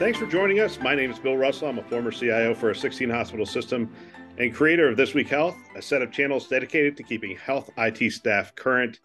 Thanks for joining us. My name is Bill Russell. I'm a former CIO for a 16 hospital system and creator of This Week Health, a set of channels dedicated to keeping health IT staff current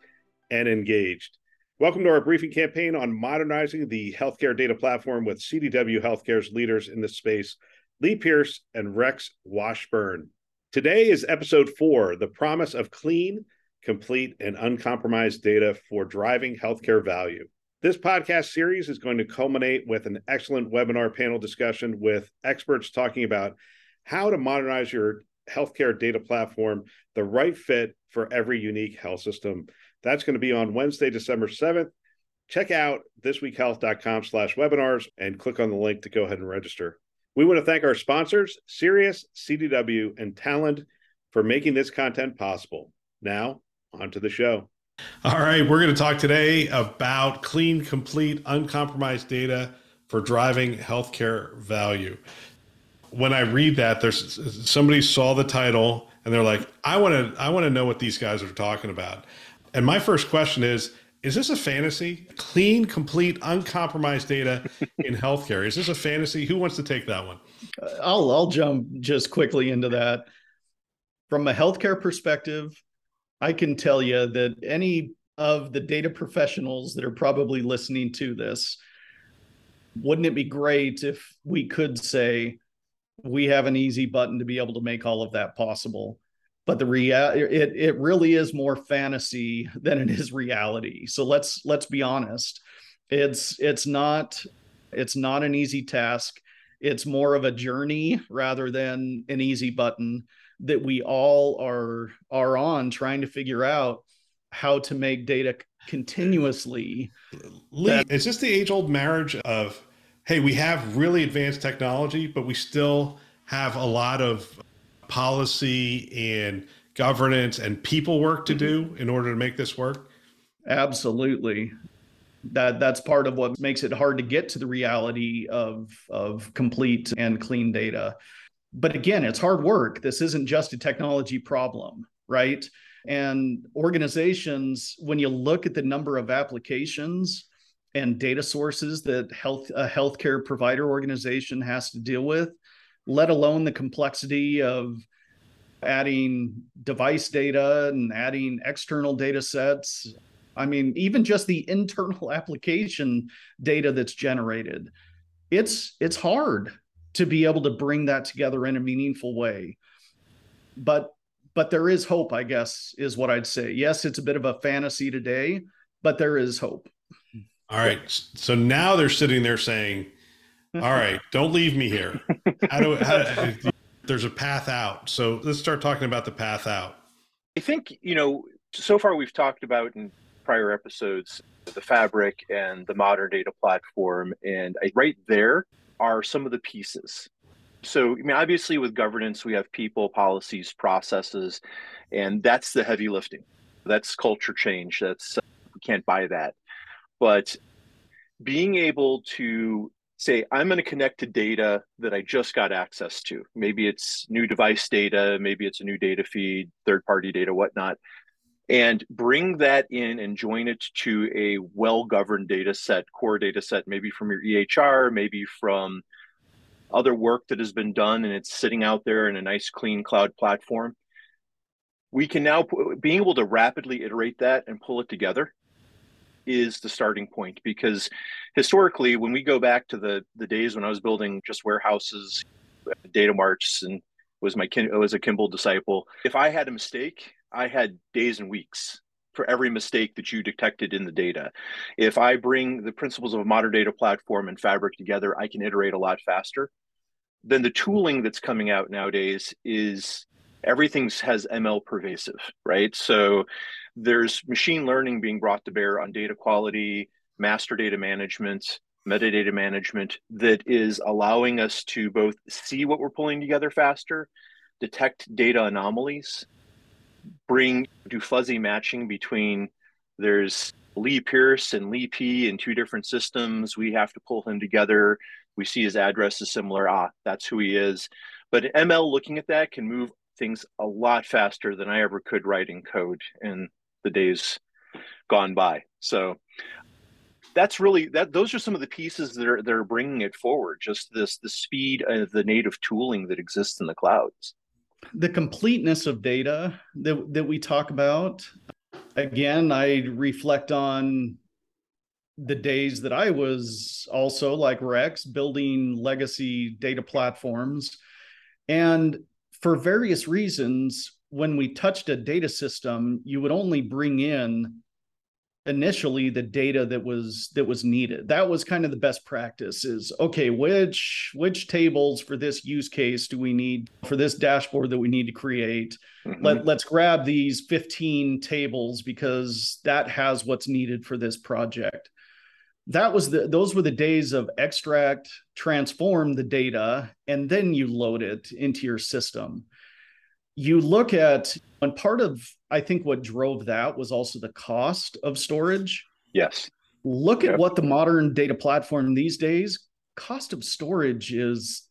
and engaged. Welcome to our briefing campaign on modernizing the healthcare data platform with CDW Healthcare's leaders in this space, Lee Pierce and Rex Washburn. Today is episode four the promise of clean, complete, and uncompromised data for driving healthcare value. This podcast series is going to culminate with an excellent webinar panel discussion with experts talking about how to modernize your healthcare data platform, the right fit for every unique health system. That's going to be on Wednesday, December 7th. Check out thisweekhealth.com slash webinars and click on the link to go ahead and register. We want to thank our sponsors, Sirius, CDW, and Talend for making this content possible. Now, on to the show. All right, we're going to talk today about clean, complete, uncompromised data for driving healthcare value. When I read that, there's somebody saw the title and they're like, "I want to, I want to know what these guys are talking about." And my first question is, is this a fantasy? Clean, complete, uncompromised data in healthcare. Is this a fantasy? Who wants to take that one? Uh, I'll I'll jump just quickly into that. From a healthcare perspective, I can tell you that any of the data professionals that are probably listening to this, wouldn't it be great if we could say we have an easy button to be able to make all of that possible? But the real it it really is more fantasy than it is reality. So let's let's be honest. It's it's not it's not an easy task. It's more of a journey rather than an easy button that we all are are on trying to figure out how to make data continuously. Lee, that- is this the age old marriage of, hey, we have really advanced technology, but we still have a lot of policy and governance and people work to do mm-hmm. in order to make this work? Absolutely. That that's part of what makes it hard to get to the reality of of complete and clean data but again, it's hard work. This isn't just a technology problem, right? And organizations, when you look at the number of applications and data sources that health a healthcare provider organization has to deal with, let alone the complexity of adding device data and adding external data sets. I mean, even just the internal application data that's generated, it's it's hard to be able to bring that together in a meaningful way. But but there is hope, I guess, is what I'd say. Yes, it's a bit of a fantasy today, but there is hope. All right. So now they're sitting there saying, "All right, don't leave me here." How do, how, there's a path out. So let's start talking about the path out. I think you know. So far, we've talked about in prior episodes the fabric and the modern data platform, and I, right there, are some of the pieces. So, I mean, obviously, with governance, we have people, policies, processes, and that's the heavy lifting. That's culture change. That's uh, we can't buy that. But being able to say, I'm going to connect to data that I just got access to. Maybe it's new device data, maybe it's a new data feed, third party data, whatnot and bring that in and join it to a well-governed data set, core data set, maybe from your EHR, maybe from other work that has been done and it's sitting out there in a nice clean cloud platform. We can now, being able to rapidly iterate that and pull it together is the starting point because historically, when we go back to the, the days when I was building just warehouses, data marts, and was my was a Kimball disciple. If I had a mistake, I had days and weeks for every mistake that you detected in the data. If I bring the principles of a modern data platform and fabric together, I can iterate a lot faster. Then the tooling that's coming out nowadays is everything has ML pervasive, right? So there's machine learning being brought to bear on data quality, master data management, metadata management that is allowing us to both see what we're pulling together faster, detect data anomalies, bring do fuzzy matching between there's Lee Pierce and Lee P in two different systems. We have to pull him together. We see his address is similar. Ah, that's who he is. But ML looking at that can move things a lot faster than I ever could writing code in the days gone by. So that's really that those are some of the pieces that are that are bringing it forward just this the speed of the native tooling that exists in the clouds the completeness of data that, that we talk about again i reflect on the days that i was also like rex building legacy data platforms. And for various reasons when we touched a data system you would only bring in initially the data that was that was needed. That was kind of the best practice is okay which which tables for this use case do we need for this dashboard that we need to create? Mm-hmm. Let, let's grab these 15 tables because that has what's needed for this project. That was the those were the days of extract transform the data and then you load it into your system you look at and part of i think what drove that was also the cost of storage. Yes. Look at what the modern data platform these days cost of storage is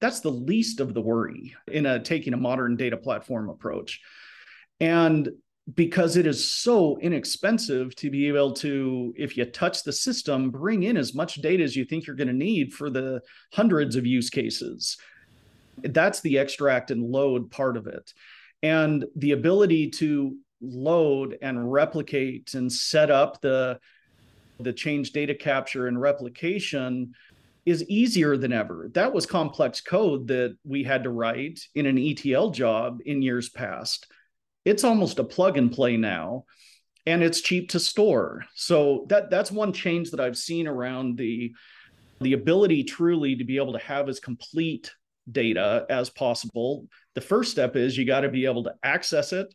that's the least of the worry in a taking a modern data platform approach. And because it is so inexpensive to be able to if you touch the system bring in as much data as you think you're going to need for the hundreds of use cases that's the extract and load part of it. And the ability to load and replicate and set up the the change data capture and replication is easier than ever. That was complex code that we had to write in an ETL job in years past. It's almost a plug and play now and it's cheap to store. So that that's one change that I've seen around the the ability truly to be able to have as complete data as possible, the first step is you got to be able to access it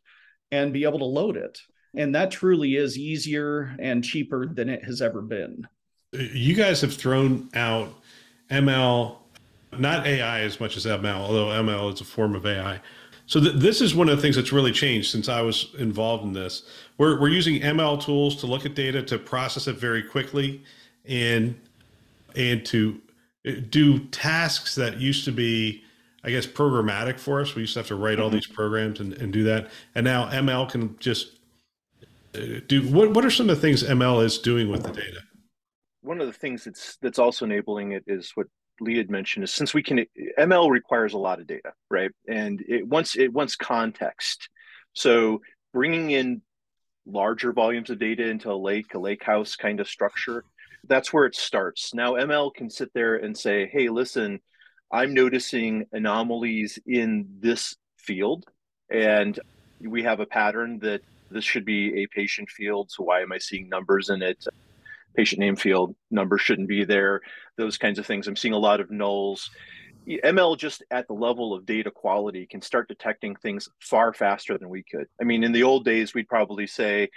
and be able to load it. And that truly is easier and cheaper than it has ever been. You guys have thrown out ML, not AI as much as ML, although ML is a form of AI. So th- this is one of the things that's really changed since I was involved in this. We're, we're using ML tools to look at data to process it very quickly and and to do tasks that used to be i guess programmatic for us. We used to have to write all mm-hmm. these programs and, and do that. And now ml can just uh, do what, what are some of the things ml is doing with the data? One of the things that's that's also enabling it is what lee had mentioned is since we can ml requires a lot of data right? And it wants it wants context. So bringing in larger volumes of data into a lake a lake house kind of structure that's where it starts. Now ML can sit there and say, "Hey, listen, I'm noticing anomalies in this field, and we have a pattern that this should be a patient field. So why am I seeing numbers in it? Patient name field number shouldn't be there. Those kinds of things. I'm seeing a lot of nulls." ML just at the level of data quality can start detecting things far faster than we could. I mean, in the old days, we'd probably say,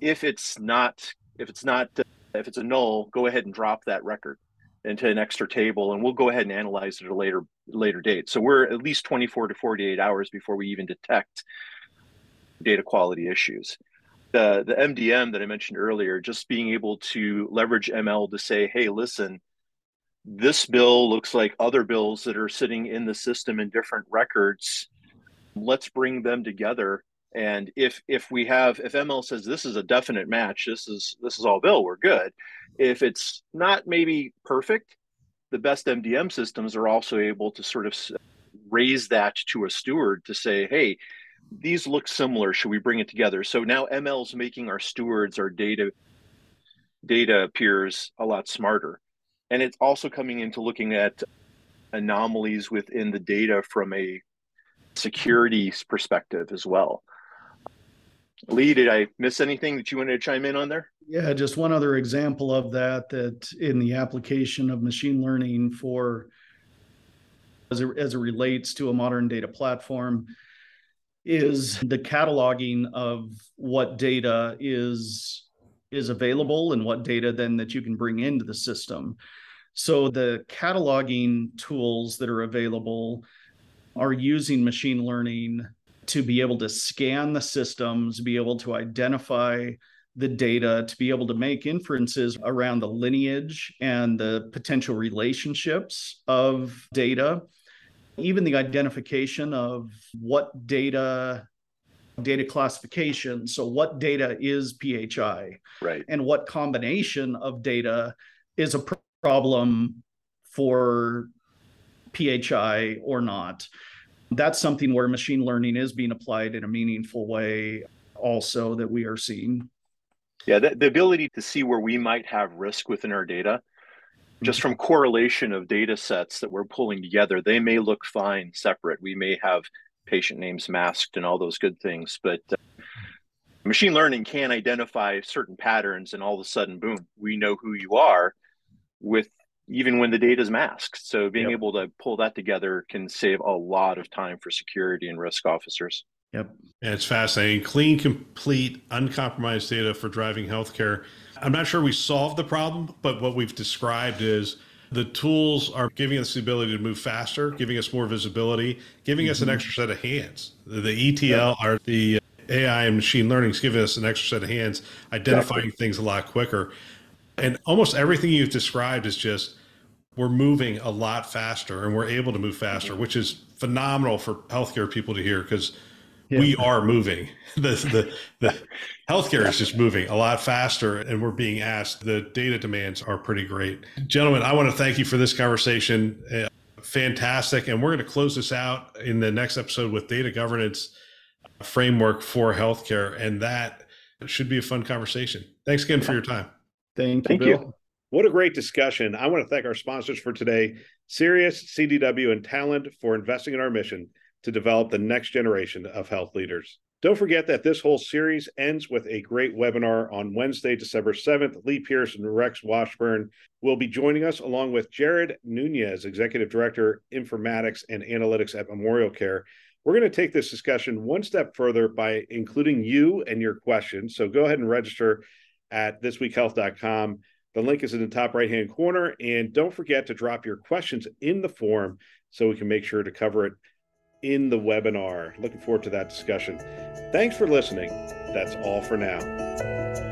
if it's not if it's not if it's a null, go ahead and drop that record into an extra table and we'll go ahead and analyze it at a later later date. So we're at least 24 to 48 hours before we even detect data quality issues. The the MDM that I mentioned earlier, just being able to leverage ML to say, hey, listen, this bill looks like other bills that are sitting in the system in different records. Let's bring them together and if if we have if ml says this is a definite match this is this is all bill we're good. If it's not maybe perfect the best mdm systems are also able to sort of raise that to a steward to say hey these look similar should we bring it together? So now ml is making our stewards our data data peers a lot smarter. And it's also coming into looking at anomalies within the data from a security perspective as well Lee, did I miss anything that you wanted to chime in on there? Yeah, just one other example of that that in the application of machine learning for as it, as it relates to a modern data platform is the cataloging of what data is is available and what data then that you can bring into the system. So the cataloging tools that are available are using machine learning to be able to scan the systems, be able to identify the data, to be able to make inferences around the lineage and the potential relationships of data, even the identification of what data data classification so what data is phi right. And what combination of data is a problem for phi or not that's something where machine learning is being applied in a meaningful way also that we are seeing yeah the, the ability to see where we might have risk within our data just mm-hmm. from correlation of data sets that we're pulling together they may look fine separate we may have patient names masked and all those good things but uh, machine learning can identify certain patterns and all of a sudden boom we know who you are with even when the data is masked. So being yep. able to pull that together can save a lot of time for security and risk officers. Yep. Yeah, it's fascinating. Clean, complete, uncompromised data for driving healthcare. I'm not sure we solved the problem, but what we've described is the tools are giving us the ability to move faster, giving us more visibility, giving mm-hmm. us an mm-hmm. extra set of hands. The, the ETL yep. are the AI and machine learning is giving us an extra set of hands, identifying exactly. things a lot quicker. And almost everything you've described is just we're moving a lot faster and we're able to move faster, which is phenomenal for healthcare people to hear because yeah. we are moving. The, the, the healthcare is just moving a lot faster and we're being asked. The data demands are pretty great. Gentlemen, I want to thank you for this conversation. Uh, fantastic. And we're going to close this out in the next episode with data governance framework for healthcare. And that should be a fun conversation. Thanks again for your time. Thank you. Thank Bill. you. What a great discussion. I want to thank our sponsors for today, Sirius, CDW, and Talend for investing in our mission to develop the next generation of health leaders. Don't forget that this whole series ends with a great webinar on Wednesday, December 7th. Lee Pierce and Rex Washburn will be joining us along with Jared Nunez, Executive Director, Informatics and Analytics at MemorialCare. We're going to take this discussion one step further by including you and your questions. So go ahead and register at thisweekhealth.com. The link is in the top right hand corner. And don't forget to drop your questions in the form so we can make sure to cover it in the webinar. Looking forward to that discussion. Thanks for listening. That's all for now.